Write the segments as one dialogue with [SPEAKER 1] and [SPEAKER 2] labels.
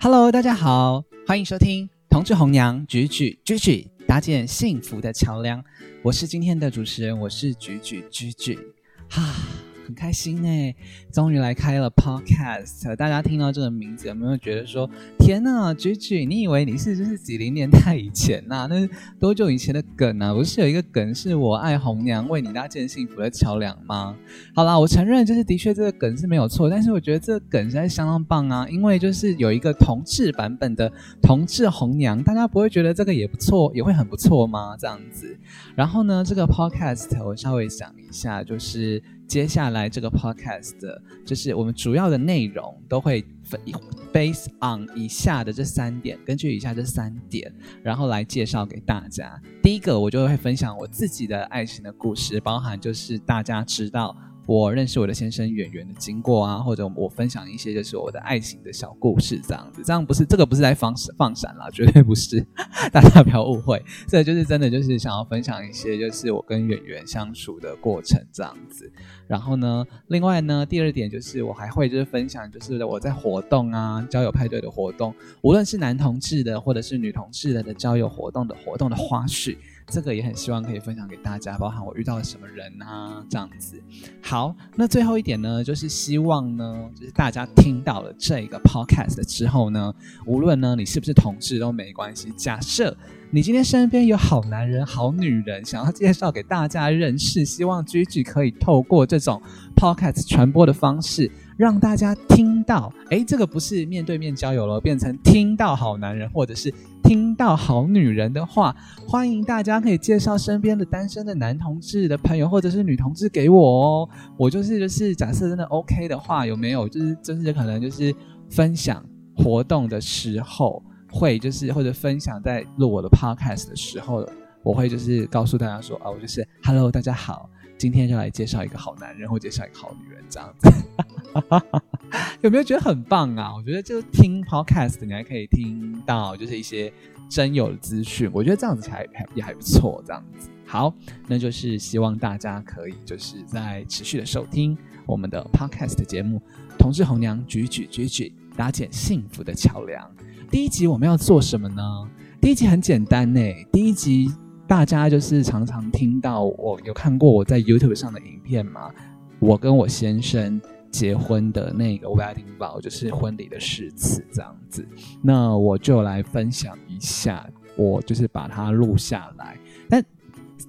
[SPEAKER 1] Hello，大家好，欢迎收听《同志红娘举举举举搭建幸福的桥梁》，我是今天的主持人，我是举举举举，哈。很开心呢，终于来开了 podcast。大家听到这个名字，有没有觉得说，天呐 g g 你以为你是就是几零年代以前呐？那多久以前的梗啊？不是有一个梗是我爱红娘为你搭建幸福的桥梁吗？好啦，我承认就是的确这个梗是没有错，但是我觉得这个梗实在相当棒啊，因为就是有一个同志版本的同志红娘，大家不会觉得这个也不错，也会很不错吗？这样子。然后呢，这个 podcast 我稍微想一下，就是。接下来这个 podcast 就是我们主要的内容都会分 base on 以下的这三点，根据以下这三点，然后来介绍给大家。第一个，我就会分享我自己的爱情的故事，包含就是大家知道。我认识我的先生演员的经过啊，或者我分享一些就是我的爱情的小故事这样子，这样不是这个不是在放放闪啦，绝对不是，大家不要误会，这就是真的就是想要分享一些就是我跟演员相处的过程这样子。然后呢，另外呢，第二点就是我还会就是分享就是我在活动啊，交友派对的活动，无论是男同志的或者是女同志的的交友活动的活动的花絮。这个也很希望可以分享给大家，包含我遇到了什么人啊，这样子。好，那最后一点呢，就是希望呢，就是大家听到了这个 podcast 之后呢，无论呢你是不是同志都没关系。假设你今天身边有好男人、好女人，想要介绍给大家认识，希望 G G 可以透过这种 podcast 传播的方式。让大家听到，哎，这个不是面对面交友了，变成听到好男人或者是听到好女人的话，欢迎大家可以介绍身边的单身的男同志的朋友或者是女同志给我哦。我就是就是假设真的 OK 的话，有没有就是就是可能就是分享活动的时候会就是或者分享在录我的 Podcast 的时候，我会就是告诉大家说啊，我就是 Hello，大家好。今天就来介绍一个好男人，或介绍一个好女人，这样子，有没有觉得很棒啊？我觉得就是听 podcast，你还可以听到就是一些真有的资讯，我觉得这样子还还也还不错，这样子。好，那就是希望大家可以就是在持续的收听我们的 podcast 节目《同志红娘举举举举》，搭建幸福的桥梁。第一集我们要做什么呢？第一集很简单呢，第一集。大家就是常常听到我有看过我在 YouTube 上的影片嘛，我跟我先生结婚的那个 wedding vow，就是婚礼的誓词这样子。那我就来分享一下，我就是把它录下来。但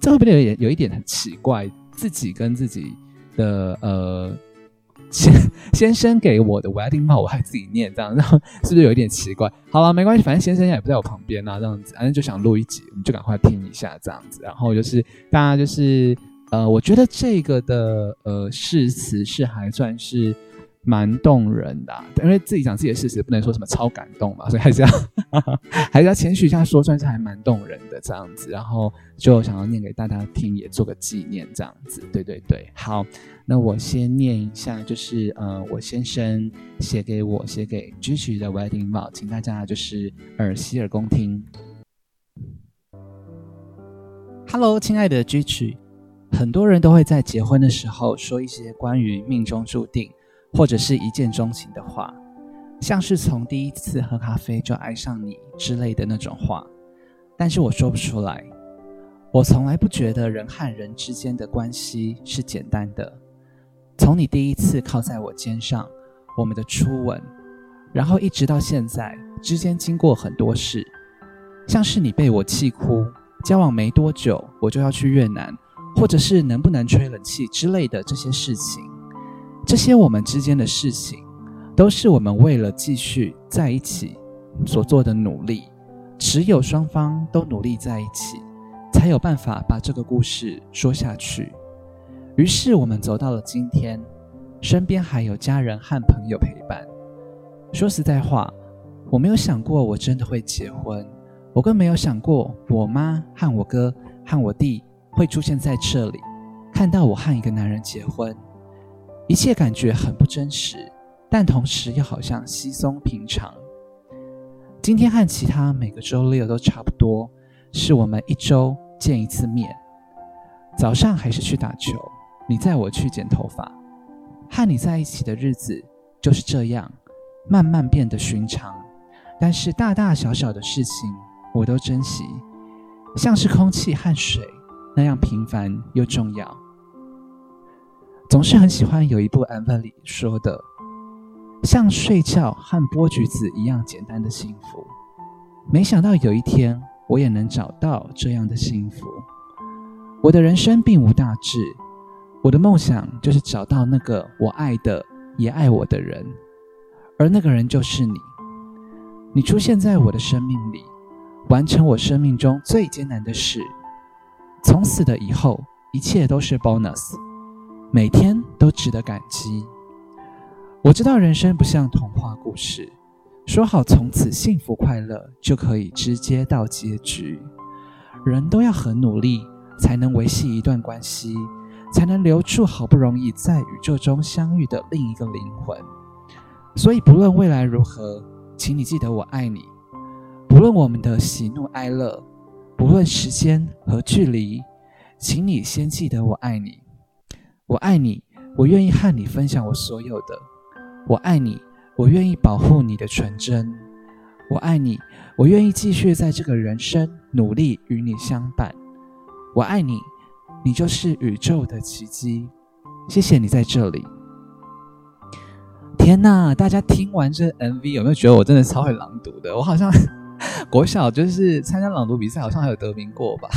[SPEAKER 1] 这会不会有有一点很奇怪？自己跟自己的呃。先先生给我的 wedding 帽，我还自己念这样，然后是不是有一点奇怪？好了，没关系，反正先生也不在我旁边啊，这样子，反正就想录一集，我们就赶快听一下这样子。然后就是大家就是呃，我觉得这个的呃誓词是还算是。蛮动人的，因为自己讲自己的事实，不能说什么超感动嘛，所以还是要 还是要谦虚一下说，算是还蛮动人的这样子。然后就想要念给大家听，也做个纪念这样子。对对对，好，那我先念一下，就是呃，我先生写给我写给 Gigi 的 Wedding Vow，请大家就是耳洗耳恭听。Hello，亲爱的 Gigi，很多人都会在结婚的时候说一些关于命中注定。或者是一见钟情的话，像是从第一次喝咖啡就爱上你之类的那种话，但是我说不出来。我从来不觉得人和人之间的关系是简单的。从你第一次靠在我肩上，我们的初吻，然后一直到现在，之间经过很多事，像是你被我气哭，交往没多久我就要去越南，或者是能不能吹冷气之类的这些事情。这些我们之间的事情，都是我们为了继续在一起所做的努力。只有双方都努力在一起，才有办法把这个故事说下去。于是我们走到了今天，身边还有家人和朋友陪伴。说实在话，我没有想过我真的会结婚，我更没有想过我妈和我哥和我弟会出现在这里，看到我和一个男人结婚。一切感觉很不真实，但同时又好像稀松平常。今天和其他每个周六都差不多，是我们一周见一次面。早上还是去打球，你载我去剪头发，和你在一起的日子就是这样，慢慢变得寻常。但是大大小小的事情我都珍惜，像是空气和水那样平凡又重要。总是很喜欢有一部 MV 里说的，像睡觉和剥橘子一样简单的幸福。没想到有一天我也能找到这样的幸福。我的人生并无大志，我的梦想就是找到那个我爱的也爱我的人，而那个人就是你。你出现在我的生命里，完成我生命中最艰难的事。从此的以后，一切都是 bonus。每天都值得感激。我知道人生不像童话故事，说好从此幸福快乐就可以直接到结局。人都要很努力，才能维系一段关系，才能留住好不容易在宇宙中相遇的另一个灵魂。所以，不论未来如何，请你记得我爱你。不论我们的喜怒哀乐，不论时间和距离，请你先记得我爱你。我爱你，我愿意和你分享我所有的。我爱你，我愿意保护你的纯真。我爱你，我愿意继续在这个人生努力与你相伴。我爱你，你就是宇宙的奇迹。谢谢你在这里。天呐，大家听完这 MV 有没有觉得我真的超会朗读的？我好像国小就是参加朗读比赛，好像还有得名过吧？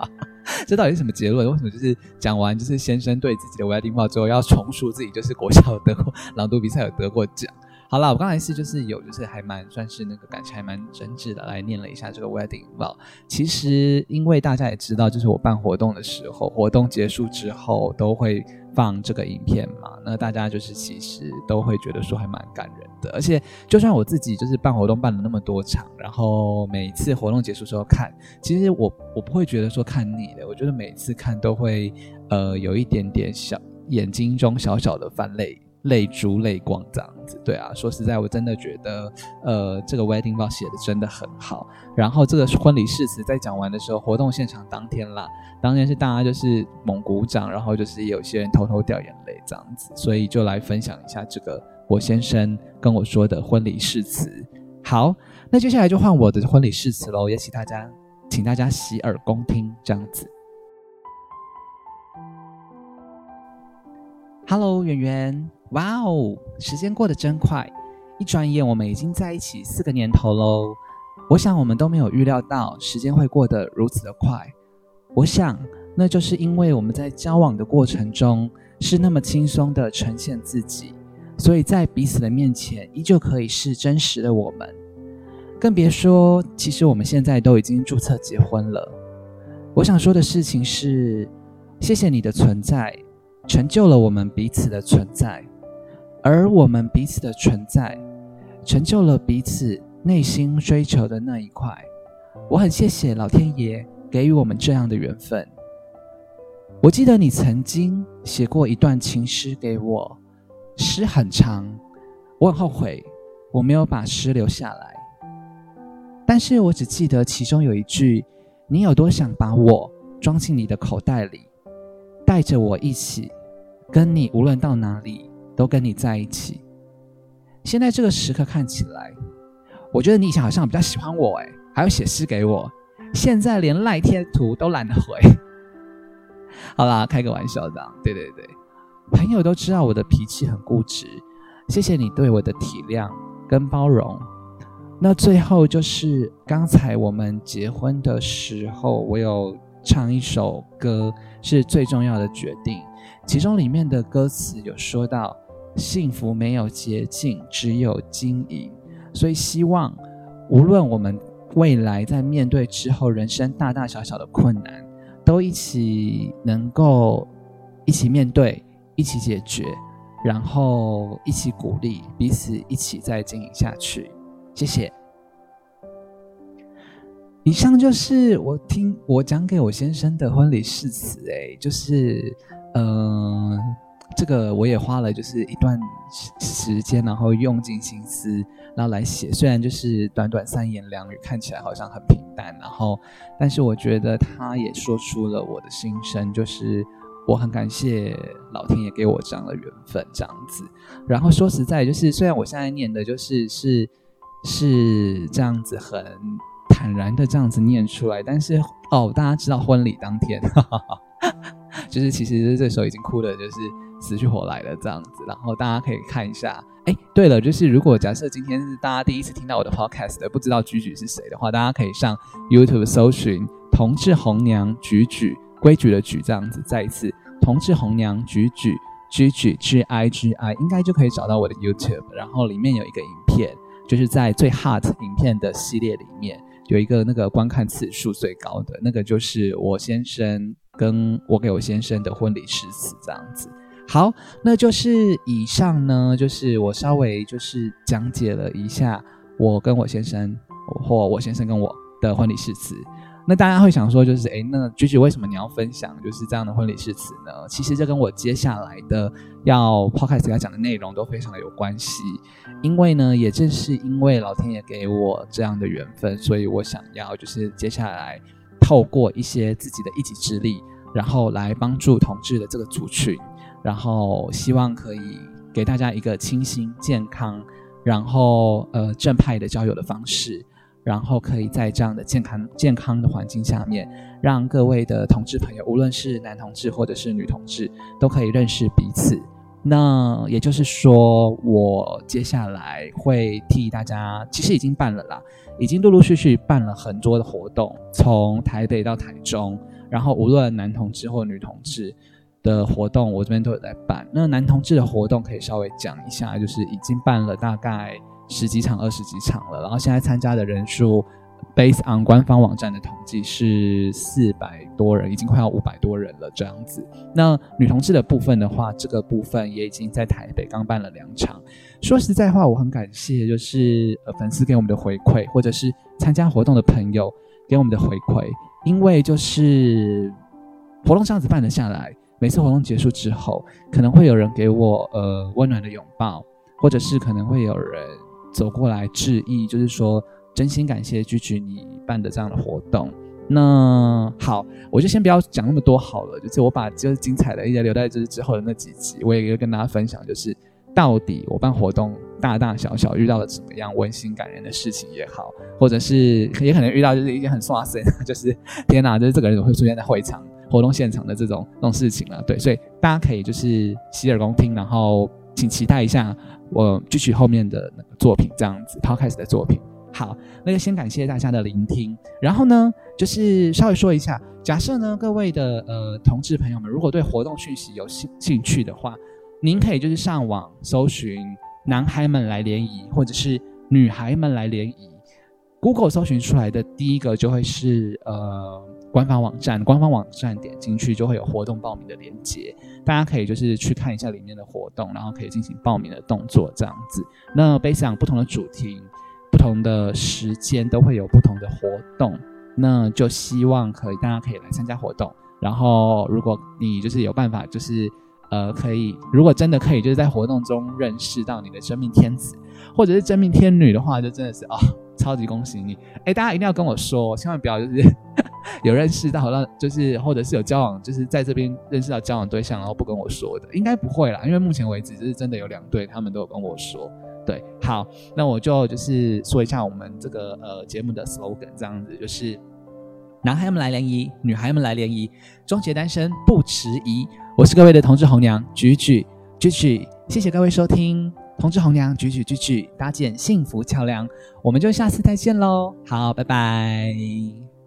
[SPEAKER 1] 这到底是什么结论？为什么就是讲完就是先生对自己的 wedding 爆之后，要重述自己就是国小得过朗读比赛有得过奖？好了，我刚才是就是有就是还蛮算是那个感情还蛮真挚的来念了一下这个 wedding 爆。其实因为大家也知道，就是我办活动的时候，活动结束之后都会。放这个影片嘛，那大家就是其实都会觉得说还蛮感人的，而且就算我自己就是办活动办了那么多场，然后每一次活动结束时候看，其实我我不会觉得说看腻的，我觉得每次看都会呃有一点点小眼睛中小小的泛泪。泪珠泪光这样子，对啊，说实在，我真的觉得，呃，这个 wedding vow 写的真的很好。然后这个婚礼誓词在讲完的时候，活动现场当天啦，当天是大家就是猛鼓掌，然后就是有些人偷偷掉眼泪这样子，所以就来分享一下这个我先生跟我说的婚礼誓词。好，那接下来就换我的婚礼誓词喽，也请大家，请大家洗耳恭听这样子。Hello，圆圆。哇哦，时间过得真快，一转眼我们已经在一起四个年头喽。我想我们都没有预料到时间会过得如此的快。我想那就是因为我们在交往的过程中是那么轻松的呈现自己，所以在彼此的面前依旧可以是真实的我们。更别说，其实我们现在都已经注册结婚了。我想说的事情是，谢谢你的存在，成就了我们彼此的存在。而我们彼此的存在，成就了彼此内心追求的那一块。我很谢谢老天爷给予我们这样的缘分。我记得你曾经写过一段情诗给我，诗很长，我很后悔我没有把诗留下来。但是我只记得其中有一句：“你有多想把我装进你的口袋里，带着我一起，跟你无论到哪里。”都跟你在一起。现在这个时刻看起来，我觉得你以前好像比较喜欢我，哎，还要写诗给我。现在连赖贴图都懒得回。好啦，开个玩笑的。对对对，朋友都知道我的脾气很固执，谢谢你对我的体谅跟包容。那最后就是刚才我们结婚的时候，我有唱一首歌，是最重要的决定。其中里面的歌词有说到。幸福没有捷径，只有经营。所以希望，无论我们未来在面对之后人生大大小小的困难，都一起能够一起面对，一起解决，然后一起鼓励彼此，一起再经营下去。谢谢。以上就是我听我讲给我先生的婚礼誓词，哎，就是嗯。这个我也花了就是一段时间，然后用尽心思，然后来写。虽然就是短短三言两语，看起来好像很平淡，然后，但是我觉得他也说出了我的心声，就是我很感谢老天爷给我这样的缘分，这样子。然后说实在，就是虽然我现在念的就是是是这样子很坦然的这样子念出来，但是哦，大家知道婚礼当天，哈哈哈就是其实这时候已经哭的，就是死去活来了这样子。然后大家可以看一下，哎，对了，就是如果假设今天是大家第一次听到我的 podcast 的，不知道菊菊是谁的话，大家可以上 YouTube 搜寻“同志红娘菊菊”，规矩的矩这样子。再一次，“同志红娘菊菊”。G G G I G I 应该就可以找到我的 YouTube，然后里面有一个影片，就是在最 hot 影片的系列里面有一个那个观看次数最高的那个，就是我先生跟我给我先生的婚礼誓词这样子。好，那就是以上呢，就是我稍微就是讲解了一下我跟我先生或我先生跟我的婚礼誓词。那大家会想说，就是哎，那菊菊为什么你要分享就是这样的婚礼誓词呢？其实这跟我接下来的要 podcast 要讲的内容都非常的有关系。因为呢，也正是因为老天爷给我这样的缘分，所以我想要就是接下来透过一些自己的一己之力，然后来帮助同志的这个族群，然后希望可以给大家一个清新、健康，然后呃正派的交友的方式。然后可以在这样的健康健康的环境下面，让各位的同志朋友，无论是男同志或者是女同志，都可以认识彼此。那也就是说，我接下来会替大家，其实已经办了啦，已经陆陆续续办了很多的活动，从台北到台中，然后无论男同志或女同志的活动，我这边都有在办。那男同志的活动可以稍微讲一下，就是已经办了大概。十几场、二十几场了，然后现在参加的人数，base on 官方网站的统计是四百多人，已经快要五百多人了这样子。那女同志的部分的话，这个部分也已经在台北刚办了两场。说实在话，我很感谢，就是呃粉丝给我们的回馈，或者是参加活动的朋友给我们的回馈，因为就是活动这样子办了下来，每次活动结束之后，可能会有人给我呃温暖的拥抱，或者是可能会有人。走过来致意，就是说真心感谢居居你办的这样的活动。那好，我就先不要讲那么多好了，就是我把就是精彩的一些留在就是之后的那几集，我也要跟大家分享，就是到底我办活动大大小小遇到了什么样温馨感人的事情也好，或者是也可能遇到就是一件很刷新，就是天哪，就是这个人怎么会出现在会场活动现场的这种这种事情了。对，所以大家可以就是洗耳恭听，然后请期待一下。我继续后面的那个作品，这样子，podcast 的作品。好，那就先感谢大家的聆听。然后呢，就是稍微说一下，假设呢，各位的呃同志朋友们，如果对活动讯息有兴兴趣的话，您可以就是上网搜寻“男孩们来联谊”或者是“女孩们来联谊”。Google 搜寻出来的第一个就会是呃官方网站，官方网站点进去就会有活动报名的链接，大家可以就是去看一下里面的活动，然后可以进行报名的动作这样子。那 based on 不同的主题、不同的时间都会有不同的活动，那就希望可以大家可以来参加活动。然后如果你就是有办法，就是呃可以，如果真的可以就是在活动中认识到你的真命天子或者是真命天女的话，就真的是啊。超级恭喜你！哎，大家一定要跟我说，千万不要就是 有认识到，让就是或者是有交往，就是在这边认识到交往对象，然后不跟我说的，应该不会啦，因为目前为止就是真的有两对，他们都有跟我说。对，好，那我就就是说一下我们这个呃节目的 slogan，这样子就是男孩们来联谊，女孩们来联谊，终结单身不迟疑。我是各位的同志红娘，举举举举，谢谢各位收听。同志红娘，举举举举，搭建幸福桥梁，我们就下次再见喽！好，拜拜。